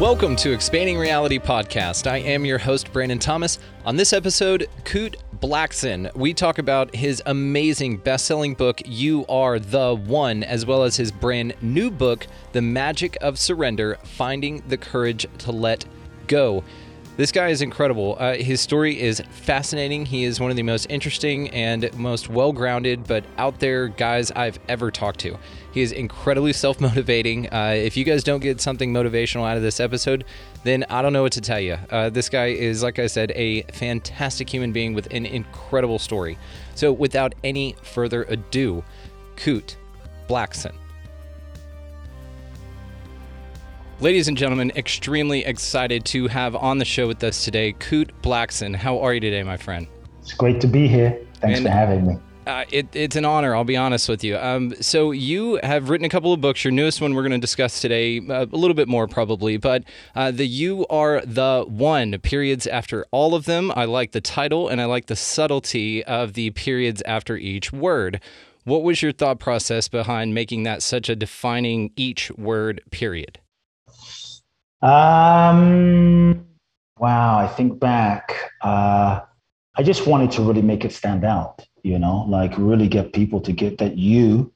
Welcome to Expanding Reality Podcast. I am your host, Brandon Thomas. On this episode, Kute Blackson, we talk about his amazing best selling book, You Are the One, as well as his brand new book, The Magic of Surrender Finding the Courage to Let Go. This guy is incredible. Uh, his story is fascinating. He is one of the most interesting and most well grounded, but out there guys I've ever talked to. He is incredibly self motivating. Uh, if you guys don't get something motivational out of this episode, then I don't know what to tell you. Uh, this guy is, like I said, a fantastic human being with an incredible story. So, without any further ado, Kute Blackson. Ladies and gentlemen, extremely excited to have on the show with us today, Kute Blackson. How are you today, my friend? It's great to be here. Thanks and, for having me. Uh, it, it's an honor, I'll be honest with you. Um, so, you have written a couple of books. Your newest one we're going to discuss today, uh, a little bit more probably, but uh, the You Are the One periods after all of them. I like the title and I like the subtlety of the periods after each word. What was your thought process behind making that such a defining each word period? Um, wow, I think back. Uh, I just wanted to really make it stand out, you know, like really get people to get that you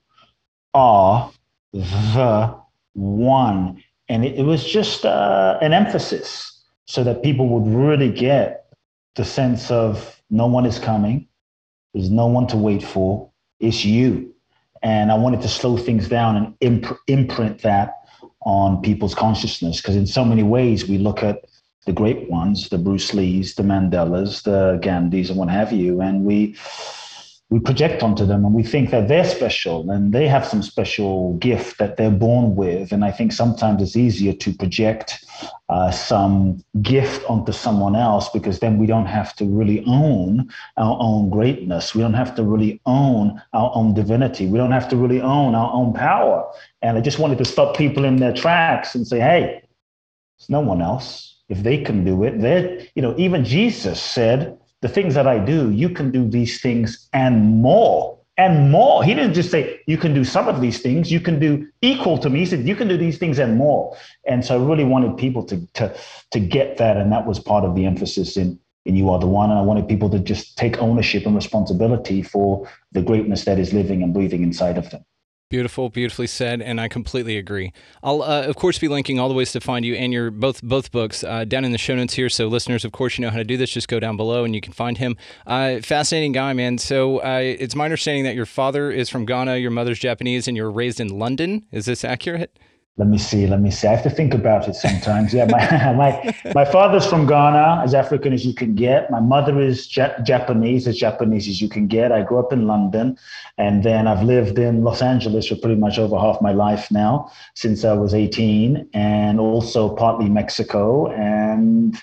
are the one. And it, it was just uh, an emphasis so that people would really get the sense of no one is coming, there's no one to wait for, it's you. And I wanted to slow things down and imp- imprint that on people's consciousness because in so many ways we look at the great ones, the Bruce Lees, the Mandelas, the Gandhis, and what have you, and we we project onto them and we think that they're special and they have some special gift that they're born with. And I think sometimes it's easier to project uh, some gift onto someone else because then we don't have to really own our own greatness. We don't have to really own our own divinity. We don't have to really own our own power. And I just wanted to stop people in their tracks and say, hey, it's no one else. If they can do it, they you know, even Jesus said, the things that I do, you can do these things and more and more. He didn't just say you can do some of these things, you can do equal to me. He said you can do these things and more. And so I really wanted people to to to get that, and that was part of the emphasis in in you are the one. And I wanted people to just take ownership and responsibility for the greatness that is living and breathing inside of them. Beautiful, beautifully said, and I completely agree. I'll, uh, of course, be linking all the ways to find you and your both both books uh, down in the show notes here. So, listeners, of course, you know how to do this. Just go down below and you can find him. Uh, fascinating guy, man. So, uh, it's my understanding that your father is from Ghana, your mother's Japanese, and you were raised in London. Is this accurate? Let me see, let me see. I have to think about it sometimes. Yeah, my my my father's from Ghana, as African as you can get. My mother is Japanese, as Japanese as you can get. I grew up in London, and then I've lived in Los Angeles for pretty much over half my life now, since I was 18, and also partly Mexico. And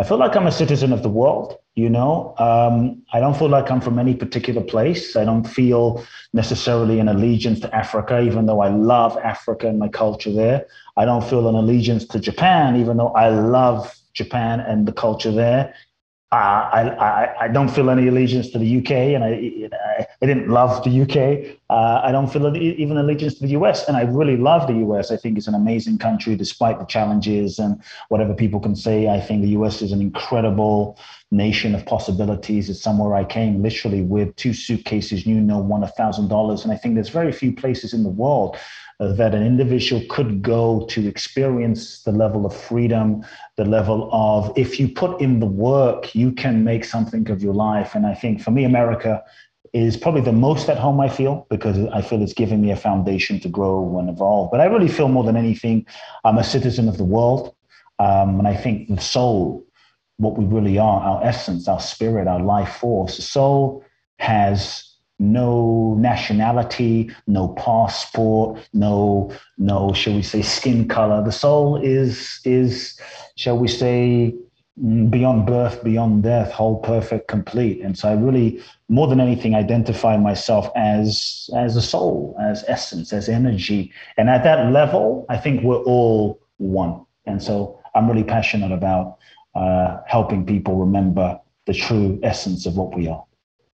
I feel like I'm a citizen of the world. You know, um, I don't feel like I'm from any particular place. I don't feel necessarily an allegiance to Africa, even though I love Africa and my culture there. I don't feel an allegiance to Japan, even though I love Japan and the culture there. I, I, I don't feel any allegiance to the UK, and I, I didn't love the UK. Uh, I don't feel even allegiance to the US, and I really love the US. I think it's an amazing country, despite the challenges and whatever people can say. I think the US is an incredible nation of possibilities. It's somewhere I came literally with two suitcases, you know, one a thousand dollars, and I think there's very few places in the world that an individual could go to experience the level of freedom, the level of if you put in the work, you can make something of your life. And I think for me, America is probably the most at home I feel because I feel it's giving me a foundation to grow and evolve. But I really feel more than anything, I'm a citizen of the world. Um, and I think the soul, what we really are, our essence, our spirit, our life force, the soul has no nationality, no passport, no no, shall we say, skin color. The soul is is, shall we say, mm, beyond birth, beyond death, whole, perfect, complete. And so I really, more than anything, identify myself as as a soul, as essence, as energy. And at that level, I think we're all one. And so I'm really passionate about uh, helping people remember the true essence of what we are.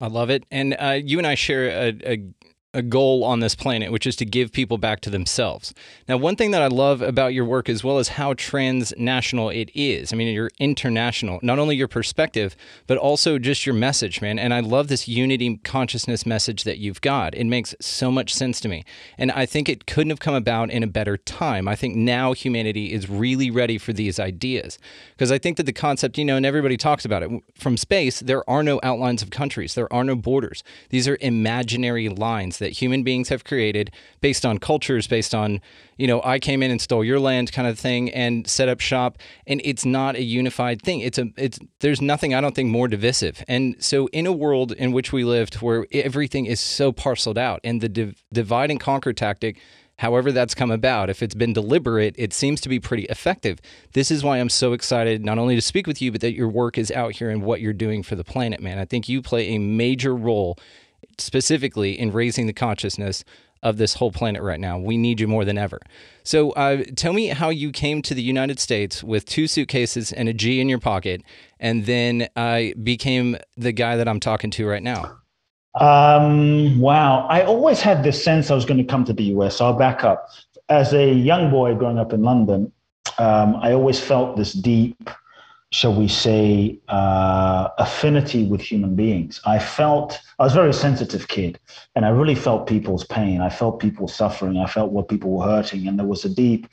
I love it. And uh, you and I share a, a, a goal on this planet, which is to give people back to themselves. Now, one thing that I love about your work, as well as how transnational it is, I mean, you're international, not only your perspective, but also just your message, man. And I love this unity consciousness message that you've got. It makes so much sense to me. And I think it couldn't have come about in a better time. I think now humanity is really ready for these ideas. Because I think that the concept, you know, and everybody talks about it from space, there are no outlines of countries, there are no borders. These are imaginary lines that human beings have created based on cultures, based on, you know, I came in and stole your land kind of thing and set up shop. And it's not a unified thing. It's a, it's, there's nothing I don't think more divisive. And so in a world in which we lived where everything is so parceled out and the div- divide and conquer tactic, however that's come about, if it's been deliberate, it seems to be pretty effective. This is why I'm so excited not only to speak with you, but that your work is out here and what you're doing for the planet, man. I think you play a major role specifically in raising the consciousness of this whole planet right now. We need you more than ever. So, uh, tell me how you came to the United States with two suitcases and a G in your pocket, and then I uh, became the guy that I'm talking to right now. Um, wow. I always had this sense I was going to come to the US. So I'll back up. As a young boy growing up in London, um, I always felt this deep shall we say, uh, affinity with human beings. I felt, I was a very sensitive kid, and I really felt people's pain. I felt people suffering. I felt what people were hurting. And there was a deep,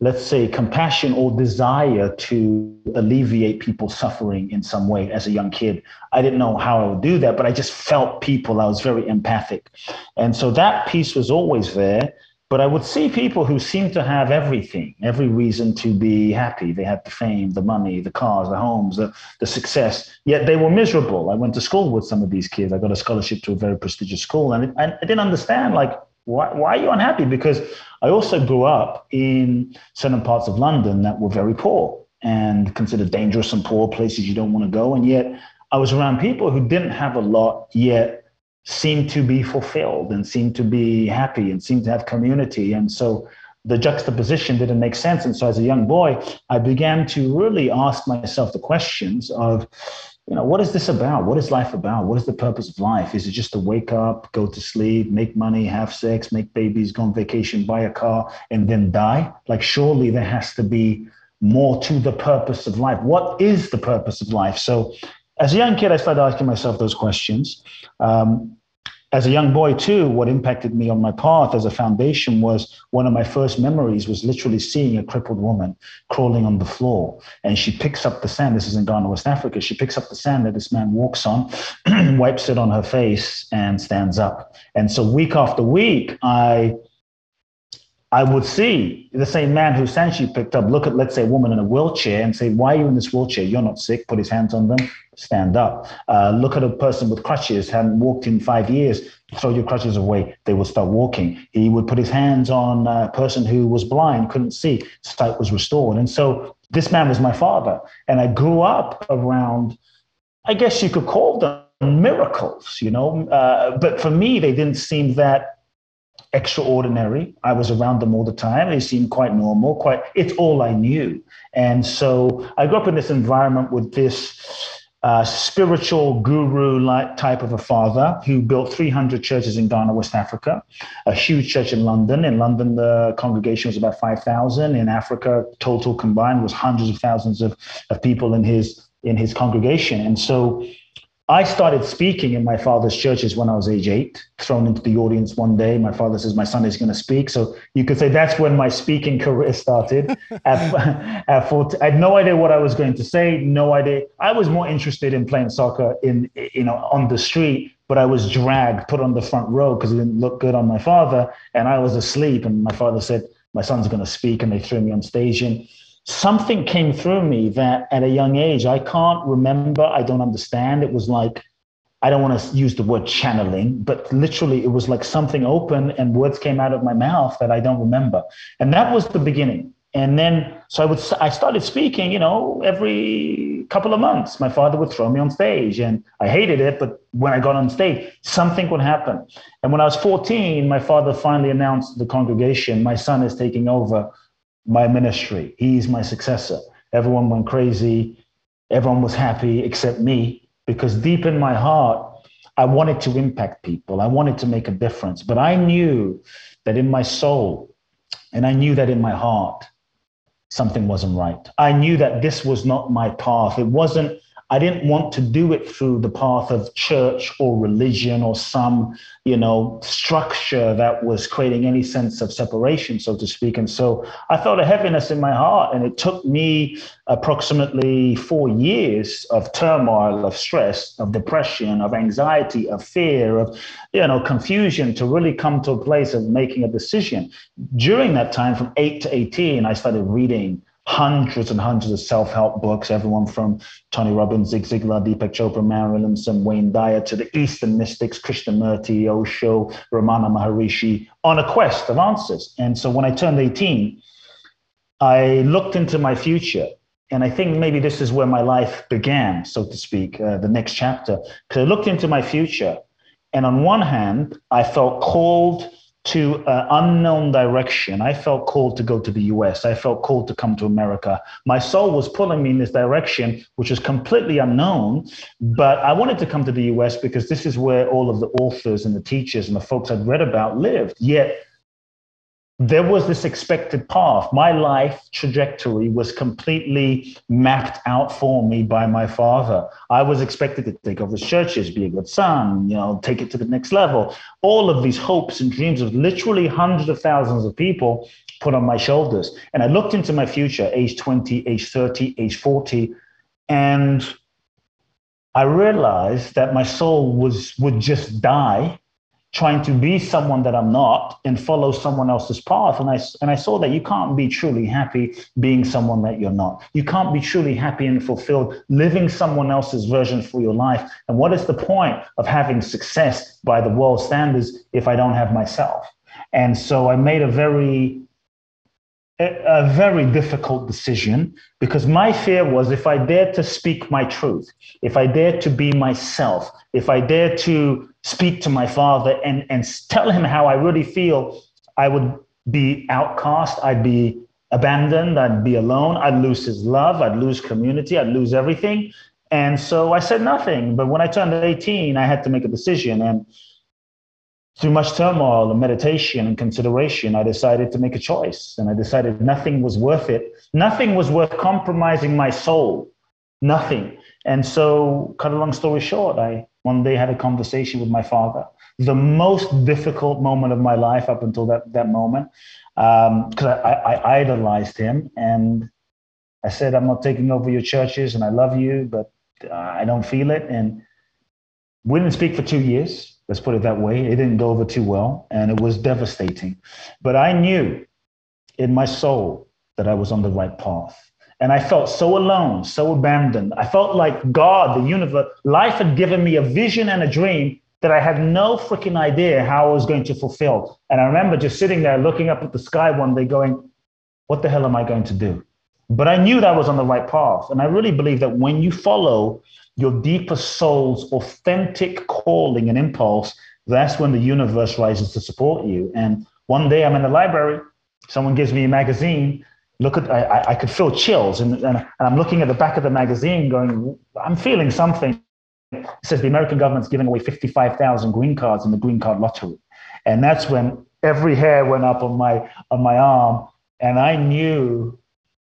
let's say, compassion or desire to alleviate people's suffering in some way as a young kid. I didn't know how I would do that, but I just felt people. I was very empathic. And so that piece was always there. But I would see people who seemed to have everything, every reason to be happy. They had the fame, the money, the cars, the homes, the, the success, yet they were miserable. I went to school with some of these kids. I got a scholarship to a very prestigious school, and I, I didn't understand, like, why, why are you unhappy? Because I also grew up in certain parts of London that were very poor and considered dangerous and poor places you don't want to go. And yet I was around people who didn't have a lot, yet seem to be fulfilled and seem to be happy and seem to have community. And so the juxtaposition didn't make sense. And so as a young boy, I began to really ask myself the questions of, you know, what is this about? What is life about? What is the purpose of life? Is it just to wake up, go to sleep, make money, have sex, make babies, go on vacation, buy a car, and then die? Like, surely there has to be more to the purpose of life. What is the purpose of life? So as a young kid, I started asking myself those questions. Um, as a young boy too, what impacted me on my path as a foundation was one of my first memories was literally seeing a crippled woman crawling on the floor. And she picks up the sand. This is in Ghana, West Africa. She picks up the sand that this man walks on, wipes it on her face, and stands up. And so week after week, I I would see the same man who Sanchi picked up look at, let's say, a woman in a wheelchair and say, Why are you in this wheelchair? You're not sick. Put his hands on them, stand up. Uh, look at a person with crutches, hadn't walked in five years, throw your crutches away. They will start walking. He would put his hands on a person who was blind, couldn't see, sight was restored. And so this man was my father. And I grew up around, I guess you could call them miracles, you know. Uh, but for me, they didn't seem that extraordinary. I was around them all the time. They seemed quite normal, quite, it's all I knew. And so I grew up in this environment with this uh, spiritual guru like type of a father who built 300 churches in Ghana, West Africa, a huge church in London. In London, the congregation was about 5,000. In Africa, total combined was hundreds of thousands of, of people in his in his congregation. And so I started speaking in my father's churches when I was age eight, thrown into the audience one day. My father says, My son is going to speak. So you could say that's when my speaking career started. at, at 14, I had no idea what I was going to say, no idea. I was more interested in playing soccer in, you know, on the street, but I was dragged, put on the front row because it didn't look good on my father. And I was asleep. And my father said, My son's going to speak. And they threw me on stage. And something came through me that at a young age, I can't remember, I don't understand. It was like, I don't want to use the word channeling, but literally it was like something open and words came out of my mouth that I don't remember. And that was the beginning. And then, so I would, I started speaking, you know, every couple of months. My father would throw me on stage and I hated it. But when I got on stage, something would happen. And when I was 14, my father finally announced to the congregation, my son is taking over my ministry. He's my successor. Everyone went crazy. Everyone was happy except me because deep in my heart, I wanted to impact people. I wanted to make a difference. But I knew that in my soul and I knew that in my heart, something wasn't right. I knew that this was not my path. It wasn't I didn't want to do it through the path of church or religion or some, you know, structure that was creating any sense of separation, so to speak. And so I felt a heaviness in my heart. And it took me approximately four years of turmoil, of stress, of depression, of anxiety, of fear, of, you know, confusion to really come to a place of making a decision. During that time, from eight to 18, I started reading hundreds and hundreds of self-help books, everyone from Tony Robbins, Zig Ziglar, Deepak Chopra, Marianne Williamson, Wayne Dyer, to the Eastern mystics, Krishnamurti, Osho, Ramana Maharishi, on a quest of answers. And so when I turned 18, I looked into my future. And I think maybe this is where my life began, so to speak, uh, the next chapter. Because I looked into my future. And on one hand, I felt called to an unknown direction. I felt called to go to the US. I felt called to come to America. My soul was pulling me in this direction, which was completely unknown. But I wanted to come to the US because this is where all of the authors and the teachers and the folks I'd read about lived. Yet there was this expected path. My life trajectory was completely mapped out for me by my father. I was expected to take over churches, be a good son, you know, take it to the next level. All of these hopes and dreams of literally hundreds of thousands of people put on my shoulders. And I looked into my future, age 20, age 30, age 40, and I realized that my soul was would just die trying to be someone that I'm not and follow someone else's path. And I, and I saw that you can't be truly happy being someone that you're not. You can't be truly happy and fulfilled living someone else's version for your life. And what is the point of having success by the world standards if I don't have myself? And so I made a very a, very difficult decision because my fear was if I dared to speak my truth, if I dared to be myself, if I dared to speak to my father and, and tell him how I really feel, I would be outcast, I'd be abandoned, I'd be alone, I'd lose his love, I'd lose community, I'd lose everything. And so I said nothing. But when I turned 18, I had to make a decision. And through much turmoil and meditation and consideration, I decided to make a choice. And I decided nothing was worth it. Nothing was worth compromising my soul. Nothing. And so, cut a long story short, I one day had a conversation with my father. The most difficult moment of my life up until that, that moment, because um, I, I, idolized him. And I said, I'm not taking over your churches and I love you, but I don't feel it. And we didn't speak for two years. Let's put it that way. It didn't go over too well, and it was devastating. But I knew in my soul that I was on the right path. And I felt so alone, so abandoned. I felt like God, the universe, life had given me a vision and a dream that I had no freaking idea how I was going to fulfill. And I remember just sitting there looking up at the sky one day going, What the hell am I going to do? But I knew that I was on the right path. And I really believe that when you follow your deeper soul's authentic calling and impulse, that's when the universe rises to support you. And one day I'm in the library, someone gives me a magazine. Look at, I, I could feel chills, and, and, and I'm looking at the back of the magazine, going, I'm feeling something. It says the American government's giving away 55,000 green cards in the green card lottery, and that's when every hair went up on my on my arm, and I knew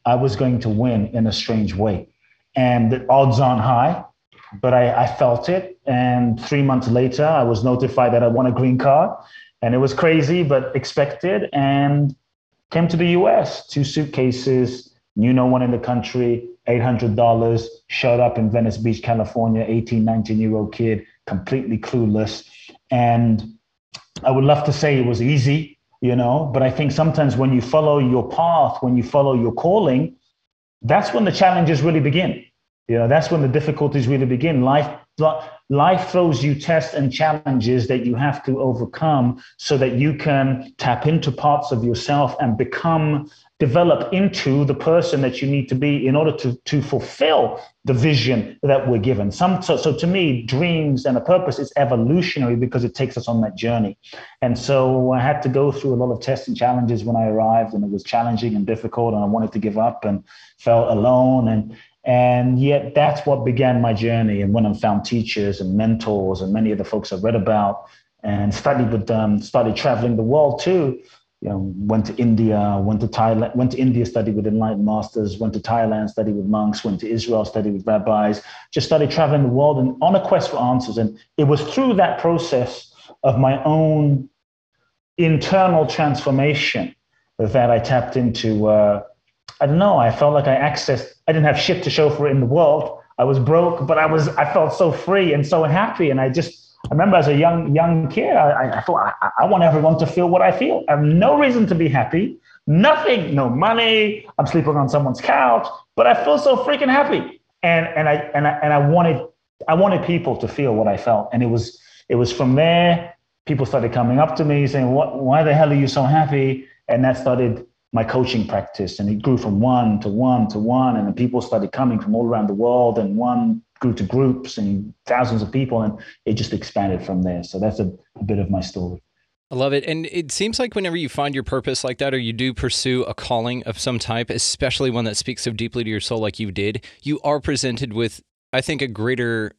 I was going to win in a strange way. And the odds on high but I, I felt it. And three months later, I was notified that I won a green card. And it was crazy, but expected. And came to the US, two suitcases, knew no one in the country, $800, showed up in Venice Beach, California, 18, 19 year old kid, completely clueless. And I would love to say it was easy, you know, but I think sometimes when you follow your path, when you follow your calling, that's when the challenges really begin. You know, that's when the difficulties really begin. Life life throws you tests and challenges that you have to overcome so that you can tap into parts of yourself and become develop into the person that you need to be in order to, to fulfill the vision that we're given. Some, so, so to me, dreams and a purpose is evolutionary because it takes us on that journey. And so I had to go through a lot of tests and challenges when I arrived, and it was challenging and difficult, and I wanted to give up and felt alone. And and yet that's what began my journey. And when I found teachers and mentors and many of the folks I read about and studied with them, started traveling the world too. You know, went to India, went to Thailand, went to India, studied with enlightened masters, went to Thailand, studied with monks, went to Israel, studied with rabbis, just started traveling the world and on a quest for answers. And it was through that process of my own internal transformation that I tapped into uh, I don't know. I felt like I accessed. I didn't have shit to show for it in the world. I was broke, but I was. I felt so free and so happy. And I just. I remember as a young young kid, I, I thought I, I want everyone to feel what I feel. I have no reason to be happy. Nothing. No money. I'm sleeping on someone's couch, but I feel so freaking happy. And and I and I and I wanted I wanted people to feel what I felt. And it was it was from there. People started coming up to me saying, "What? Why the hell are you so happy?" And that started my coaching practice and it grew from one to one to one and people started coming from all around the world and one grew to groups and thousands of people and it just expanded from there so that's a, a bit of my story I love it. And it seems like whenever you find your purpose like that, or you do pursue a calling of some type, especially one that speaks so deeply to your soul like you did, you are presented with, I think, a greater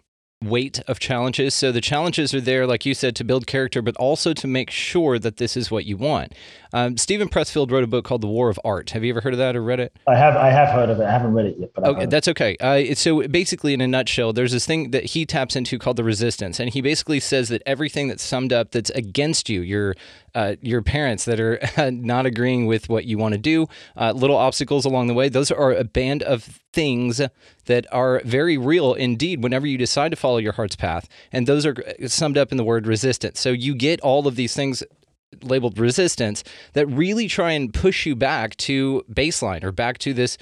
weight of challenges. So the challenges are there, like you said, to build character, but also to make sure that this is what you want. Um, Steven Pressfield wrote a book called The War of Art. Have you ever heard of that or read it? I have. I have heard of it. I haven't read it yet. But okay, that's okay. Uh, so basically, in a nutshell, there's this thing that he taps into called the resistance, and he basically says that everything that's summed up that's against you, your uh, your parents that are not agreeing with what you want to do, uh, little obstacles along the way. Those are a band of things that are very real indeed whenever you decide to follow your heart's path. And those are summed up in the word resistance. So you get all of these things labeled resistance that really try and push you back to baseline or back to this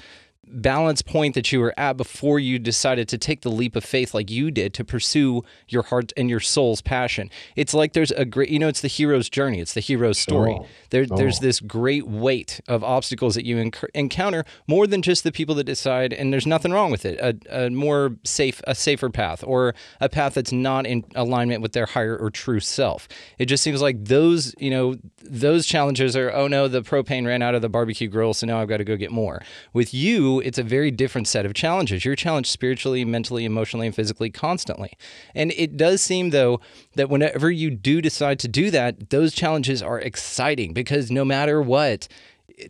balance point that you were at before you decided to take the leap of faith like you did to pursue your heart and your soul's passion. It's like there's a great, you know, it's the hero's journey, it's the hero's story. Oh. There, oh. There's this great weight of obstacles that you enc- encounter more than just the people that decide, and there's nothing wrong with it, a, a more safe, a safer path or a path that's not in alignment with their higher or true self. It just seems like those, you know, those challenges are, oh no, the propane ran out of the barbecue grill, so now I've got to go get more. With you, it's a very different set of challenges. You're challenged spiritually, mentally, emotionally, and physically constantly. And it does seem, though, that whenever you do decide to do that, those challenges are exciting because no matter what,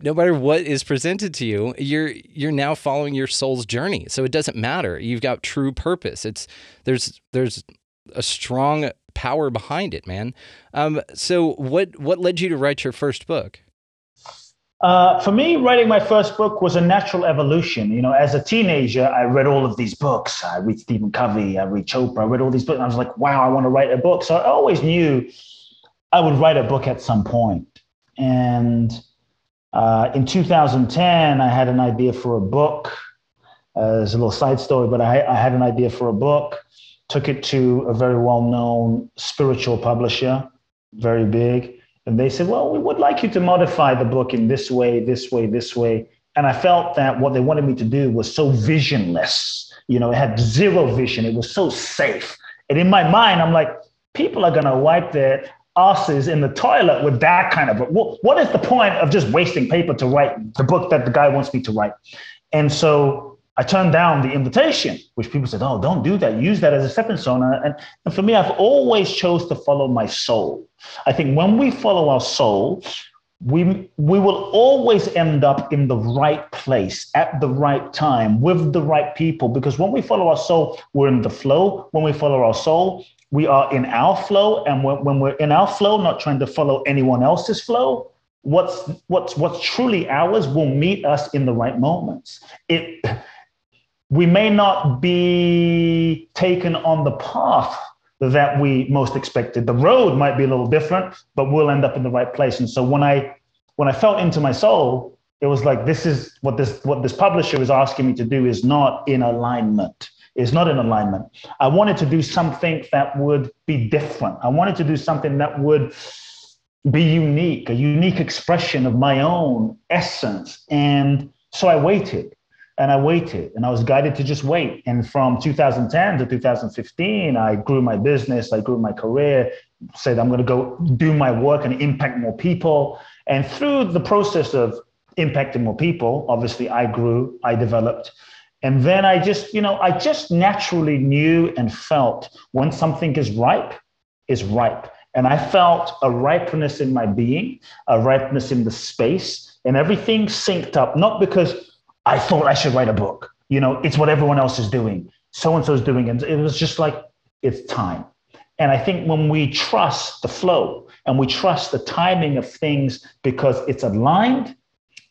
no matter what is presented to you, you're you're now following your soul's journey. So it doesn't matter. You've got true purpose. It's there's there's a strong power behind it, man. Um, so what what led you to write your first book? Uh, for me, writing my first book was a natural evolution. You know, as a teenager, I read all of these books. I read Stephen Covey, I read Chopra, I read all these books. And I was like, wow, I want to write a book. So I always knew I would write a book at some point. And uh, in 2010, I had an idea for a book. Uh, a little side story, but I, I had an idea for a book. Took it to a very well-known spiritual publisher, very big and they said, well, we would like you to modify the book in this way, this way, this way. And I felt that what they wanted me to do was so visionless. You know, it had zero vision. It was so safe. And in my mind, I'm like, people are going to wipe their asses in the toilet with that kind of book. What, what is the point of just wasting paper to write the book that the guy wants me to write? And so I turned down the invitation, which people said, "Oh, don't do that. Use that as a stepping stone." And, and for me, I've always chose to follow my soul. I think when we follow our soul, we we will always end up in the right place at the right time with the right people because when we follow our soul we're in the flow when we follow our soul we are in our flow and when, when we're in our flow not trying to follow anyone else's flow what's what's what's truly ours will meet us in the right moments it we may not be taken on the path that we most expected. The road might be a little different, but we'll end up in the right place. And so when I when I felt into my soul, it was like this is what this what this publisher is asking me to do is not in alignment. Is not in alignment. I wanted to do something that would be different. I wanted to do something that would be unique, a unique expression of my own essence. And so I waited and I waited and I was guided to just wait. And from 2010 to 2015, I grew my business, I grew my career, said I'm going to go do my work and impact more people. And through the process of impacting more people, obviously I grew, I developed. And then I just, you know, I just naturally knew and felt when something is ripe, is ripe. And I felt a ripeness in my being, a ripeness in the space, and everything synced up, not because I thought I should write a book. You know, it's what everyone else is doing. So and so is doing it. It was just like, it's time. And I think when we trust the flow and we trust the timing of things because it's aligned,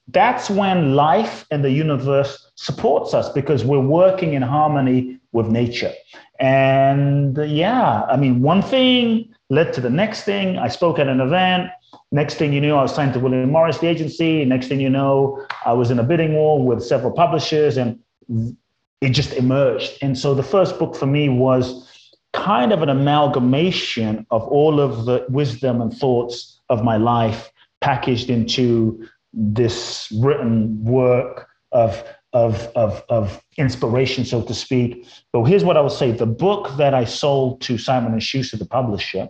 that's when life and the universe supports us because we're working in harmony with nature. And uh, yeah, I mean, one thing led to the next thing. I spoke at an event. Next thing you knew, I was signed to William Morris, the agency. Next thing you know, I was in a bidding war with several publishers and it just emerged. And so the first book for me was kind of an amalgamation of all of the wisdom and thoughts of my life packaged into this written work of of, of, of inspiration, so to speak. But here's what I would say: the book that I sold to Simon and Schuster, the publisher,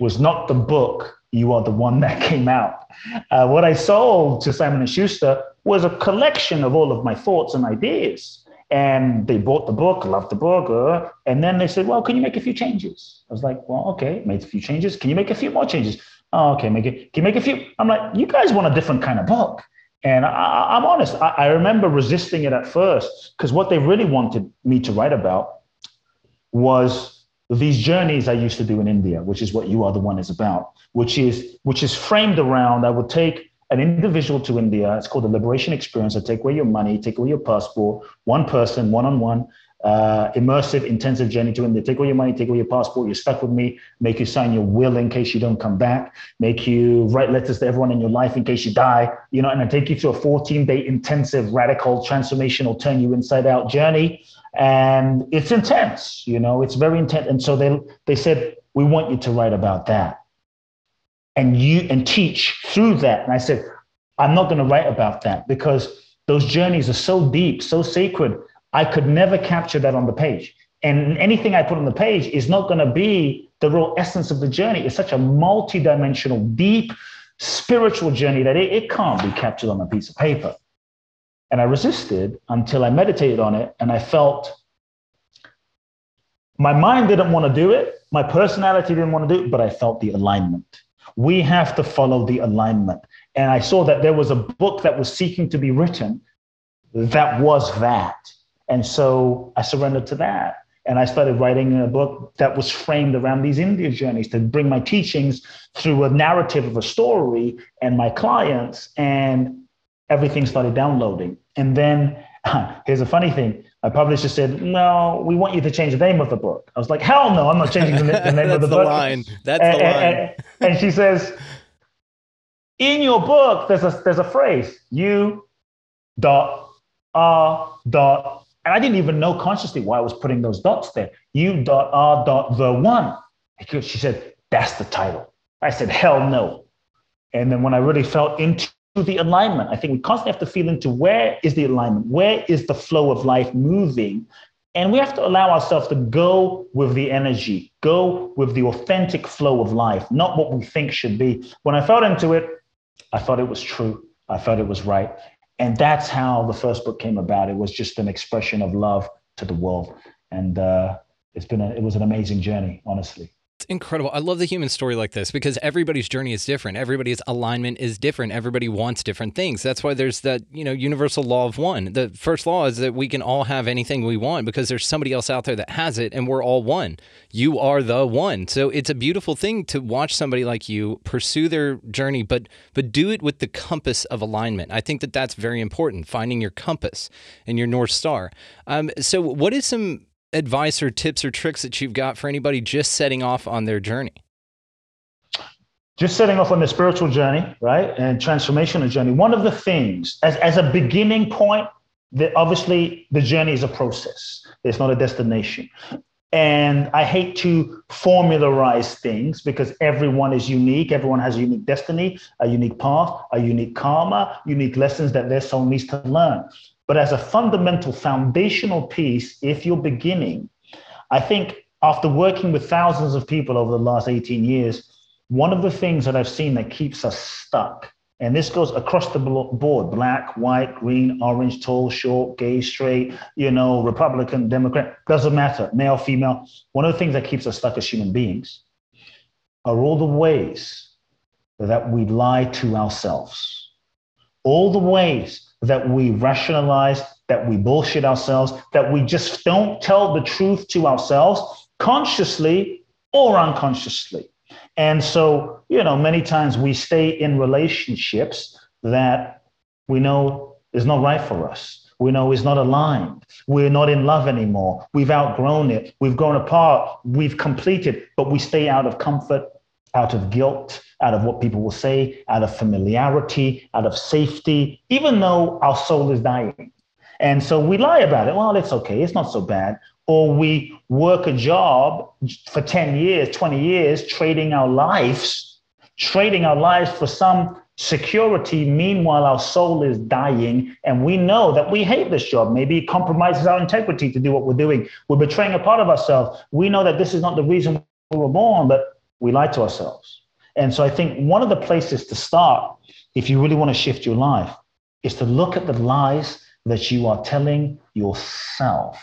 was not the book you are the one that came out. Uh, what I sold to Simon and Schuster was a collection of all of my thoughts and ideas. And they bought the book, loved the book, uh, and then they said, "Well, can you make a few changes?" I was like, "Well, okay, made a few changes. Can you make a few more changes?" Oh, okay, make it. Can you make a few? I'm like, "You guys want a different kind of book." And I, am honest, I, I remember resisting it at first because what they really wanted me to write about was these journeys I used to do in India, which is what you are the one is about which is which is framed around I would take an individual to India. It's called the Liberation Experience. I take away your money, take away your passport, one person, one on one, immersive, intensive journey to India. Take away your money, take away your passport. You're stuck with me. Make you sign your will in case you don't come back. Make you write letters to everyone in your life in case you die. You know, and I take you to a 14 day intensive, radical, transformational, turn you inside out journey. And it's intense. You know, it's very intense. And so they they said we want you to write about that and you and teach through that. And I said, I'm not going to write about that because those journeys are so deep, so sacred. I could never capture that on the page. And anything I put on the page is not going to be the real essence of the journey. It's such a multi-dimensional, deep, spiritual journey that it, it can't be captured on a piece of paper. And I resisted until I meditated on it and I felt my mind didn't want to do it. My personality didn't want to do it, but I felt the alignment. We have to follow the alignment. And I saw that there was a book that was seeking to be written that was that. And so I surrendered to that. And I started writing a book that was framed around these India journeys to bring my teachings through a narrative of a story and my clients, and everything started downloading. And then here's a funny thing my publisher said, "No, we want you to change the name of the book." I was like, "Hell no, I'm not changing the, the name of the, the book." Line. That's and, the line. And, and, she says, "In your book, there's a there's a phrase: you dot r dot." And I didn't even know consciously why I was putting those dots there. You dot r dot the one. Because she said, "That's the title." I said, "Hell no." And then when I really felt into the alignment. I think we constantly have to feel into where is the alignment? Where is the flow of life moving? And we have to allow ourselves to go with the energy, go with the authentic flow of life, not what we think should be. When I felt into it, I thought it was true. I thought it was right. And that's how the first book came about. It was just an expression of love to the world. And uh, it's been a, it was an amazing journey, honestly. It's incredible. I love the human story like this because everybody's journey is different. Everybody's alignment is different. Everybody wants different things. That's why there's that, you know, universal law of one. The first law is that we can all have anything we want because there's somebody else out there that has it and we're all one. You are the one. So it's a beautiful thing to watch somebody like you pursue their journey but but do it with the compass of alignment. I think that that's very important, finding your compass and your north star. Um, so what is some advice or tips or tricks that you've got for anybody just setting off on their journey? Just setting off on the spiritual journey, right? And transformational journey. One of the things, as, as a beginning point, that obviously the journey is a process, it's not a destination. And I hate to formularize things because everyone is unique. Everyone has a unique destiny, a unique path, a unique karma, unique lessons that their soul needs to learn. But as a fundamental foundational piece, if you're beginning, I think after working with thousands of people over the last 18 years, one of the things that I've seen that keeps us stuck, and this goes across the board black, white, green, orange, tall, short, gay, straight, you know, Republican, Democrat, doesn't matter, male, female. One of the things that keeps us stuck as human beings are all the ways that we lie to ourselves, all the ways that we rationalize, that we bullshit ourselves, that we just don't tell the truth to ourselves consciously or unconsciously. And so, you know, many times we stay in relationships that we know is not right for us. We know is not aligned. We're not in love anymore. We've outgrown it. We've grown apart. We've completed, but we stay out of comfort, out of guilt, out of what people will say, out of familiarity, out of safety, even though our soul is dying. And so we lie about it. Well, it's okay. It's not so bad. Or we work a job for 10 years, 20 years, trading our lives, trading our lives for some security. Meanwhile, our soul is dying. And we know that we hate this job. Maybe it compromises our integrity to do what we're doing. We're betraying a part of ourselves. We know that this is not the reason we were born, but we lie to ourselves. And so I think one of the places to start, if you really want to shift your life, is to look at the lies that you are telling yourself.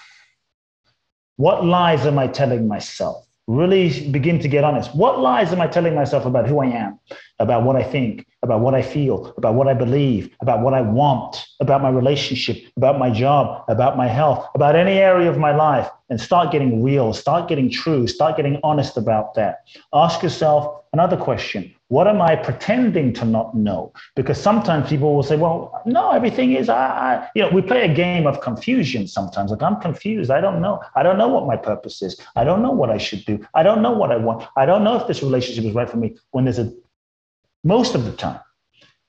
What lies am I telling myself? Really begin to get honest. What lies am I telling myself about who I am, about what I think, about what I feel, about what I believe, about what I want, about my relationship, about my job, about my health, about any area of my life? And start getting real, start getting true, start getting honest about that. Ask yourself another question what am I pretending to not know? Because sometimes people will say, well, no, everything is, I, I, you know, we play a game of confusion sometimes. Like, I'm confused. I don't know. I don't know what my purpose is. I don't know what I should do. I don't know what I want. I don't know if this relationship is right for me. When there's a, most of the time,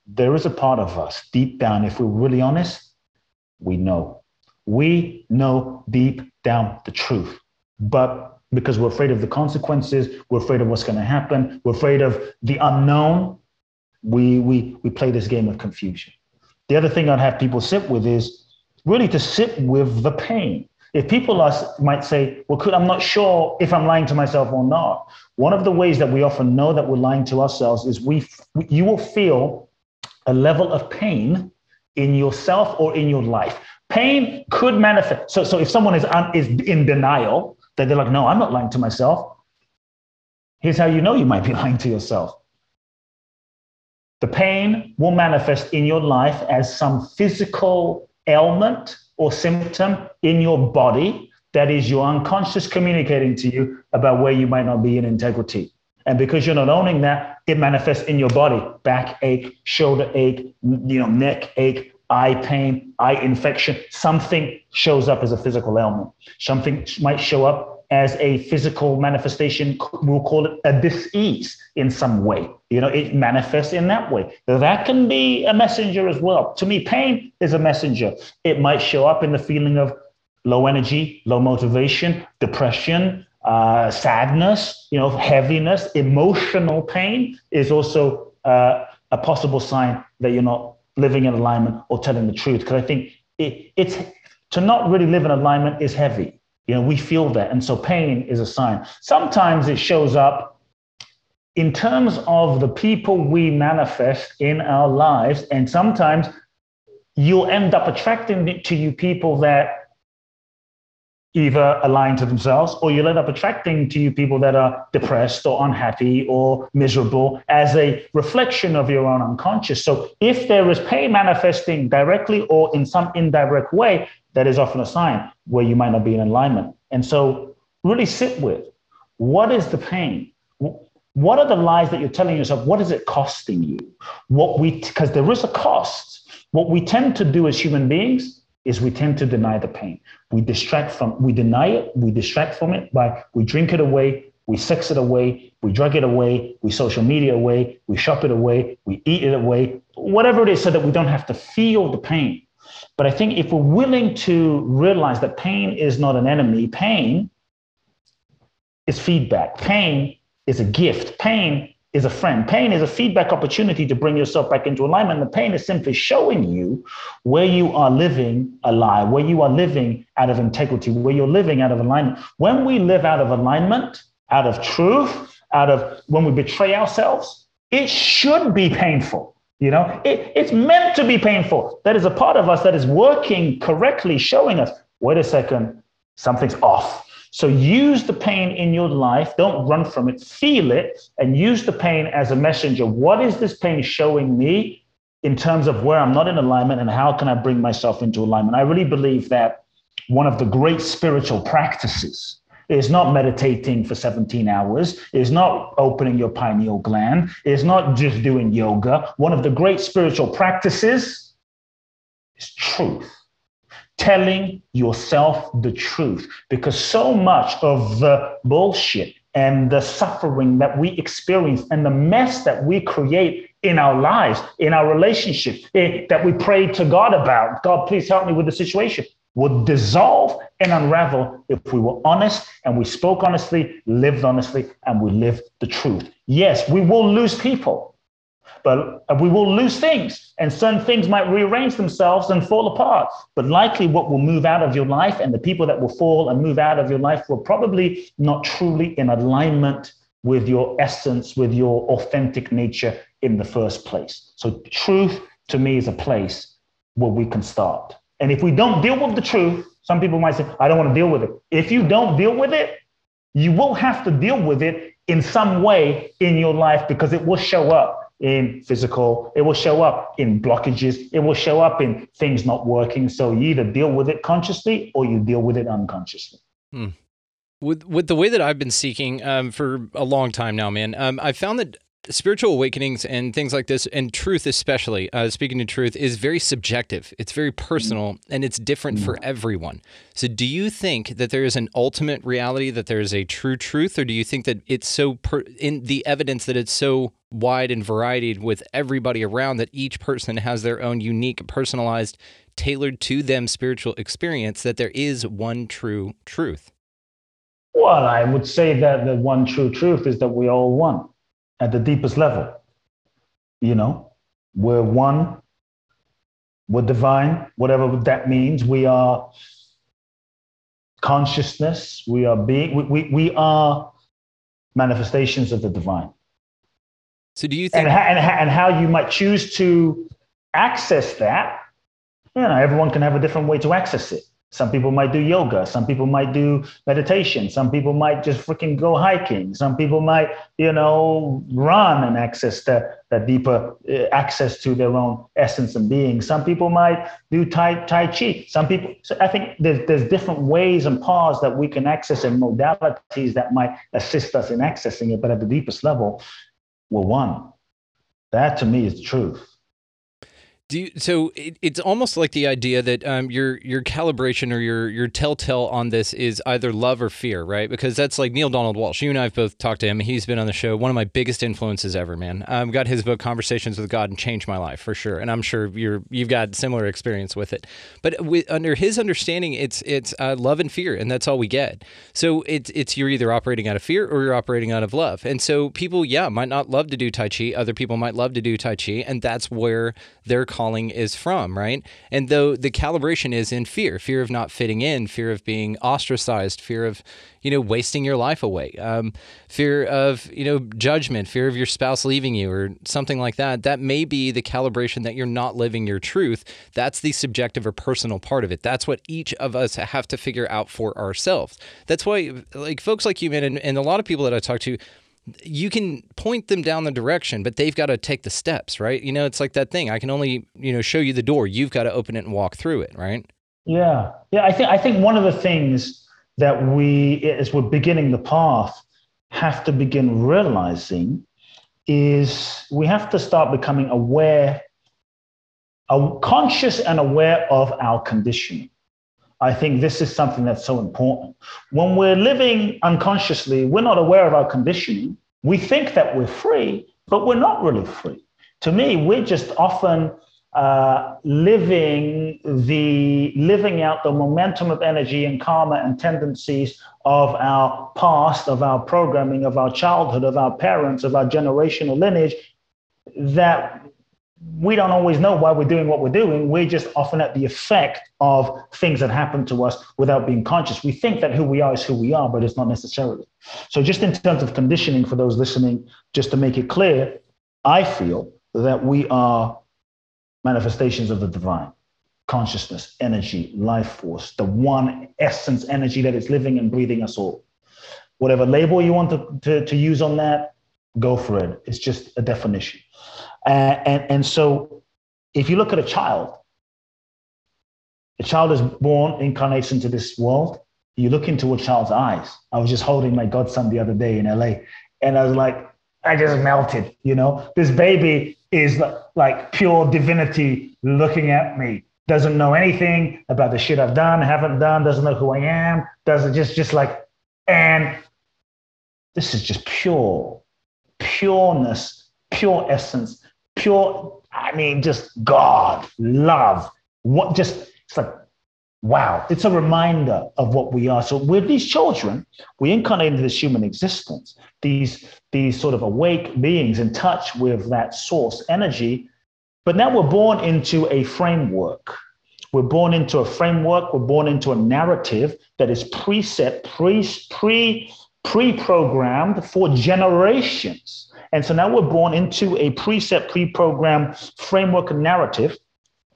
there is a part of us deep down, if we're really honest, we know. We know deep down the truth. But because we're afraid of the consequences, we're afraid of what's going to happen, we're afraid of the unknown. We, we, we play this game of confusion. The other thing I'd have people sit with is really to sit with the pain. If people might say, well, could, I'm not sure if I'm lying to myself or not. One of the ways that we often know that we're lying to ourselves is we, you will feel a level of pain in yourself or in your life. Pain could manifest. So, so if someone is, un, is in denial, that they're like, no, I'm not lying to myself. Here's how you know you might be lying to yourself. The pain will manifest in your life as some physical ailment or symptom in your body that is your unconscious communicating to you about where you might not be in integrity. And because you're not owning that, it manifests in your body back ache, shoulder ache, you know, neck ache, eye pain, eye infection, something shows up as a physical ailment. Something might show up as a physical manifestation. We'll call it a disease in some way. You know, it manifests in that way. That can be a messenger as well. To me, pain is a messenger. It might show up in the feeling of low energy, low motivation, depression, uh, sadness, you know, heaviness, emotional pain is also uh, a possible sign that you're not living in alignment or telling the truth. Because I think it, it's to not really live in alignment is heavy. You know, we feel that. And so pain is a sign. Sometimes it shows up in terms of the people we manifest in our lives. And sometimes you'll end up attracting to you people that either align to themselves or you'll end up attracting to you people that are depressed or unhappy or miserable as a reflection of your own unconscious. So if there is pain manifesting directly or in some indirect way, that is often a sign where you might not be in alignment. And so really sit with what is the pain? What are the lies that you're telling yourself? What is it costing you? What we because there is a cost. What we tend to do as human beings is we tend to deny the pain. We distract from, we deny it, we distract from it by we drink it away, we sex it away, we drug it away, we social media away, we shop it away, we eat it away, whatever it is, so that we don't have to feel the pain. But I think if we're willing to realize that pain is not an enemy, pain is feedback. Pain is a gift. Pain is a friend. Pain is a feedback opportunity to bring yourself back into alignment. The pain is simply showing you where you are living a lie, where you are living out of integrity, where you're living out of alignment. When we live out of alignment, out of truth, out of when we betray ourselves, it should be painful. You know, it, it's meant to be painful. That is a part of us that is working correctly, showing us, wait a second, something's off so use the pain in your life. Don't run from it. Feel it and use the pain as a messenger. What is this pain showing me in terms of where I'm not in alignment and how can I bring myself into alignment? I really believe that one of the great spiritual practices is not meditating for 17 hours, is not opening your pineal gland, is not just doing yoga. One of the great spiritual practices is truth. Telling yourself the truth. Because so much of the bullshit and the suffering that we experience and the mess that we create in our lives, in our relationships, eh, that we pray to God about, God, please help me with the situation, would dissolve and unravel if we were honest and we spoke honestly, lived honestly, and we lived the truth. Yes, we will lose people but we will lose things and certain things might rearrange themselves and fall apart. But likely what will move out of your life and the people that will fall and move out of your life will probably not truly in alignment with your essence with your authentic nature in the first place. So truth to me is a place where we can start and if we don't deal with the truth some people might say i don't want to deal with it if you don't deal with it you will have to deal with it in some way in your life because it will show up in physical, it will show up in blockages, it will show up in things not working. So you either deal with it consciously or you deal with it unconsciously. Hmm. With with the way that I've been seeking um, for a long time now, man, um, I found that spiritual awakenings and things like this, and truth especially, uh, speaking to truth, is very subjective. It's very personal and it's different for everyone. So, do you think that there is an ultimate reality, that there is a true truth, or do you think that it's so per- in the evidence that it's so wide and varied with everybody around that each person has their own unique, personalized, tailored to them spiritual experience, that there is one true truth? Well, I would say that the one true truth is that we all one at the deepest level. You know, we're one, we're divine, whatever that means. We are consciousness, we are being, we, we, we are manifestations of the divine. So do you think and, and, and how you might choose to access that? You know, everyone can have a different way to access it. Some people might do yoga. Some people might do meditation. Some people might just freaking go hiking. Some people might, you know, run and access that, that deeper uh, access to their own essence and being. Some people might do tai, tai chi. Some people, so I think there's, there's different ways and paths that we can access and modalities that might assist us in accessing it. But at the deepest level, we're one. That to me is the truth. Do you, so it, it's almost like the idea that um, your your calibration or your your telltale on this is either love or fear, right? Because that's like Neale Donald Walsch. You and I have both talked to him. He's been on the show. One of my biggest influences ever, man. I've got his book Conversations with God and changed my life for sure. And I'm sure you're you've got similar experience with it. But with, under his understanding, it's it's uh, love and fear, and that's all we get. So it's it's you're either operating out of fear or you're operating out of love. And so people, yeah, might not love to do Tai Chi. Other people might love to do Tai Chi, and that's where their calling is from, right? And though the calibration is in fear, fear of not fitting in, fear of being ostracized, fear of, you know, wasting your life away, um, fear of, you know, judgment, fear of your spouse leaving you or something like that, that may be the calibration that you're not living your truth. That's the subjective or personal part of it. That's what each of us have to figure out for ourselves. That's why, like, folks like you, man, and, and a lot of people that I talk to, you can point them down the direction, but they've got to take the steps, right? You know, it's like that thing. I can only, you know, show you the door. You've got to open it and walk through it, right? Yeah. Yeah. I think I think one of the things that we as we're beginning the path have to begin realizing is we have to start becoming aware, conscious and aware of our conditioning. I think this is something that's so important. When we're living unconsciously, we're not aware of our conditioning. We think that we're free, but we're not really free. To me, we're just often uh, living the living out the momentum of energy and karma and tendencies of our past, of our programming, of our childhood, of our parents, of our generational lineage that we don't always know why we're doing what we're doing. We're just often at the effect of things that happen to us without being conscious. We think that who we are is who we are, but it's not necessarily. So, just in terms of conditioning for those listening, just to make it clear, I feel that we are manifestations of the divine consciousness, energy, life force, the one essence energy that is living and breathing us all. Whatever label you want to, to, to use on that, go for it. It's just a definition. Uh, and, and so if you look at a child, a child is born, incarnates into this world. You look into a child's eyes. I was just holding my godson the other day in LA, and I was like, I just melted. You know, this baby is like pure divinity looking at me. Doesn't know anything about the shit I've done, haven't done. Doesn't know who I am. Doesn't just just like, and this is just pure, pureness, pure essence pure, I mean, just God, love. What just, it's like, wow, it's a reminder of what we are. So with these children, we incarnate into this human existence, these, these sort of awake beings in touch with that source energy. But now we're born into a framework. We're born into a framework. We're born into a narrative that is preset, pre, pre, pre-programmed for generations and so now we're born into a preset, pre-programmed framework and narrative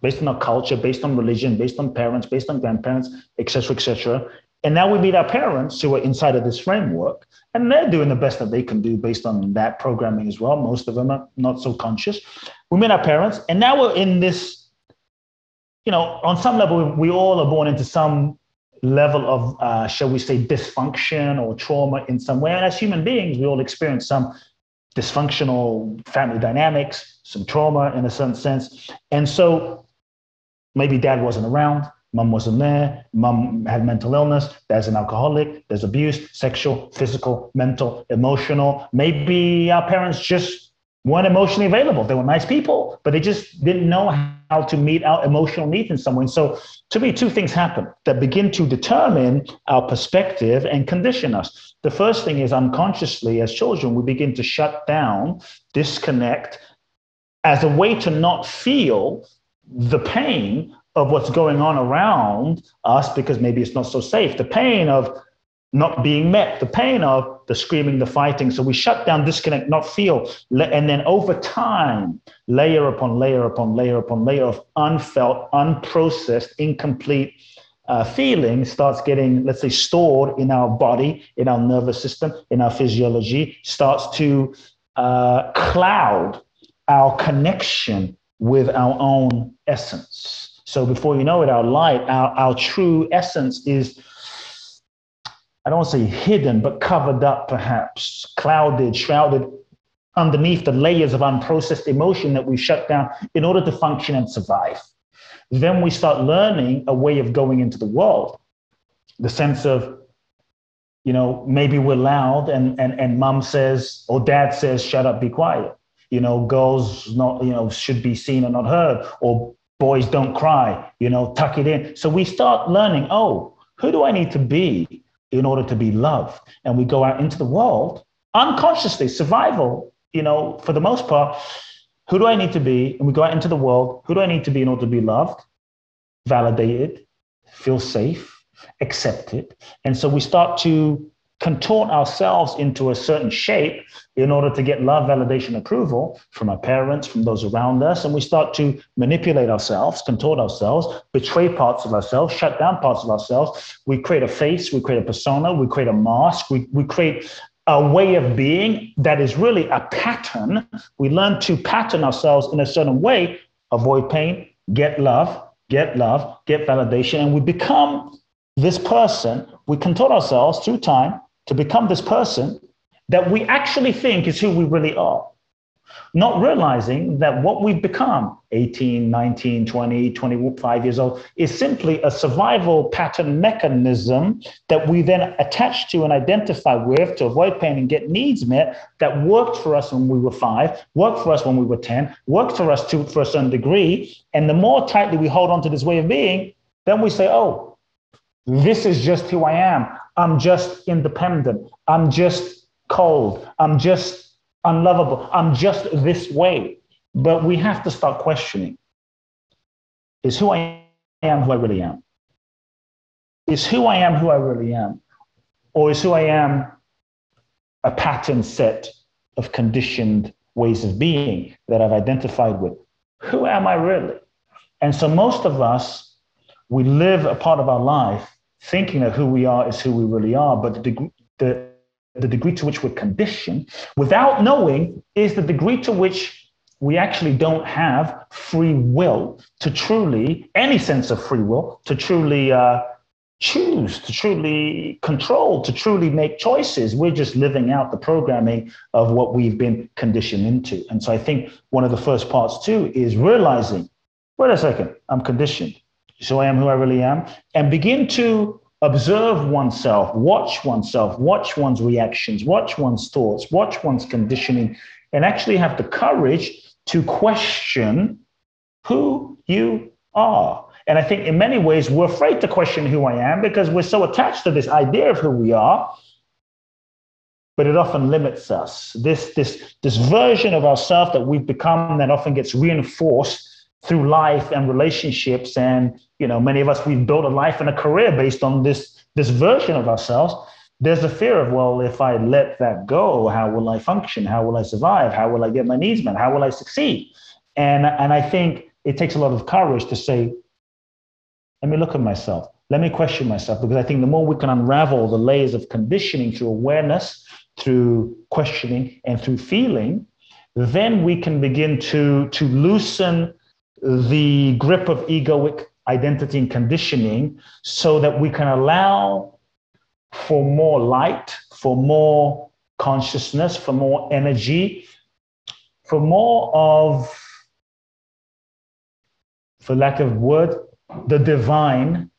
based on our culture, based on religion, based on parents, based on grandparents, et cetera, et cetera. And now we meet our parents who are inside of this framework, and they're doing the best that they can do based on that programming as well. Most of them are not so conscious. We meet our parents, and now we're in this, you know, on some level, we all are born into some level of, uh, shall we say, dysfunction or trauma in some way. And as human beings, we all experience some dysfunctional family dynamics, some trauma in a certain sense. And so maybe dad wasn't around, mom wasn't there, mom had mental illness, dad's an alcoholic, there's abuse, sexual, physical, mental, emotional. Maybe our parents just weren't emotionally available. They were nice people, but they just didn't know how to meet our emotional needs in someone. so to me, two things happen that begin to determine our perspective and condition us. The first thing is unconsciously, as children, we begin to shut down, disconnect as a way to not feel the pain of what's going on around us because maybe it's not so safe. The pain of not being met, the pain of the screaming, the fighting. So we shut down, disconnect, not feel. And then over time, layer upon layer upon layer upon layer of unfelt, unprocessed, incomplete uh, feeling starts getting, let's say, stored in our body, in our nervous system, in our physiology, starts to uh, cloud our connection with our own essence. So before you know it, our light, our, our true essence is I don't want to say hidden, but covered up, perhaps, clouded, shrouded underneath the layers of unprocessed emotion that we shut down in order to function and survive. Then we start learning a way of going into the world. The sense of, you know, maybe we're loud and, and, and mom says, or dad says, shut up, be quiet. You know, girls not, you know, should be seen and not heard, or boys don't cry, you know, tuck it in. So we start learning, oh, who do I need to be in order to be loved. And we go out into the world unconsciously, survival, you know, for the most part, who do I need to be? And we go out into the world. Who do I need to be in order to be loved, validated, feel safe, accepted? And so we start to contort ourselves into a certain shape in order to get love, validation, approval from our parents, from those around us. And we start to manipulate ourselves, contort ourselves, betray parts of ourselves, shut down parts of ourselves. We create a face, we create a persona, we create a mask, we, we create a way of being that is really a pattern. We learn to pattern ourselves in a certain way, avoid pain, get love, get love, get validation, and we become this person. We contort ourselves through time to become this person that we actually think is who we really are not realizing that what we've become 18 19 20 25 years old is simply a survival pattern mechanism that we then attach to and identify with to avoid pain and get needs met that worked for us when we were five worked for us when we were 10 worked for us to for a certain degree. And the more tightly we hold on to this way of being then we say oh this is just who i am i'm just independent i'm just cold i'm just unlovable. I'm just this way. But we have to start questioning is who I am who I really am? Is who I am who I really am? Or is who I am a pattern set of conditioned ways of being that I've identified with? Who am I really? And so most of us, we live a part of our life thinking that who we are is who we really are, but the, the the degree to which we're conditioned without knowing is the degree to which we actually don't have free will to truly, any sense of free will, to truly uh, choose, to truly control, to truly make choices. We're just living out the programming of what we've been conditioned into. And so I think one of the first parts too is realizing wait a second, I'm conditioned. So I am who I really am, and begin to observe oneself, watch oneself, watch one's reactions, watch one's thoughts, watch one's conditioning, and actually have the courage to question who you are. And I think in many ways, we're afraid to question who I am because we're so attached to this idea of who we are. But it often limits us. This, this, this version of ourselves that we've become that often gets reinforced through life and relationships. And you know many of us we've built a life and a career based on this this version of ourselves. There's a fear of well if i let that go how will i function? How will i survive? How will i get my needs met? How will i succeed? And and i think it takes a lot of courage to say let me look at myself. Let me question myself. Because i think the more we can unravel the layers of conditioning through awareness through questioning and through feeling then we can begin to to loosen the grip of egoic identity and conditioning so that we can allow for more light, for more consciousness, for more energy, for more of, for lack of word, the divine,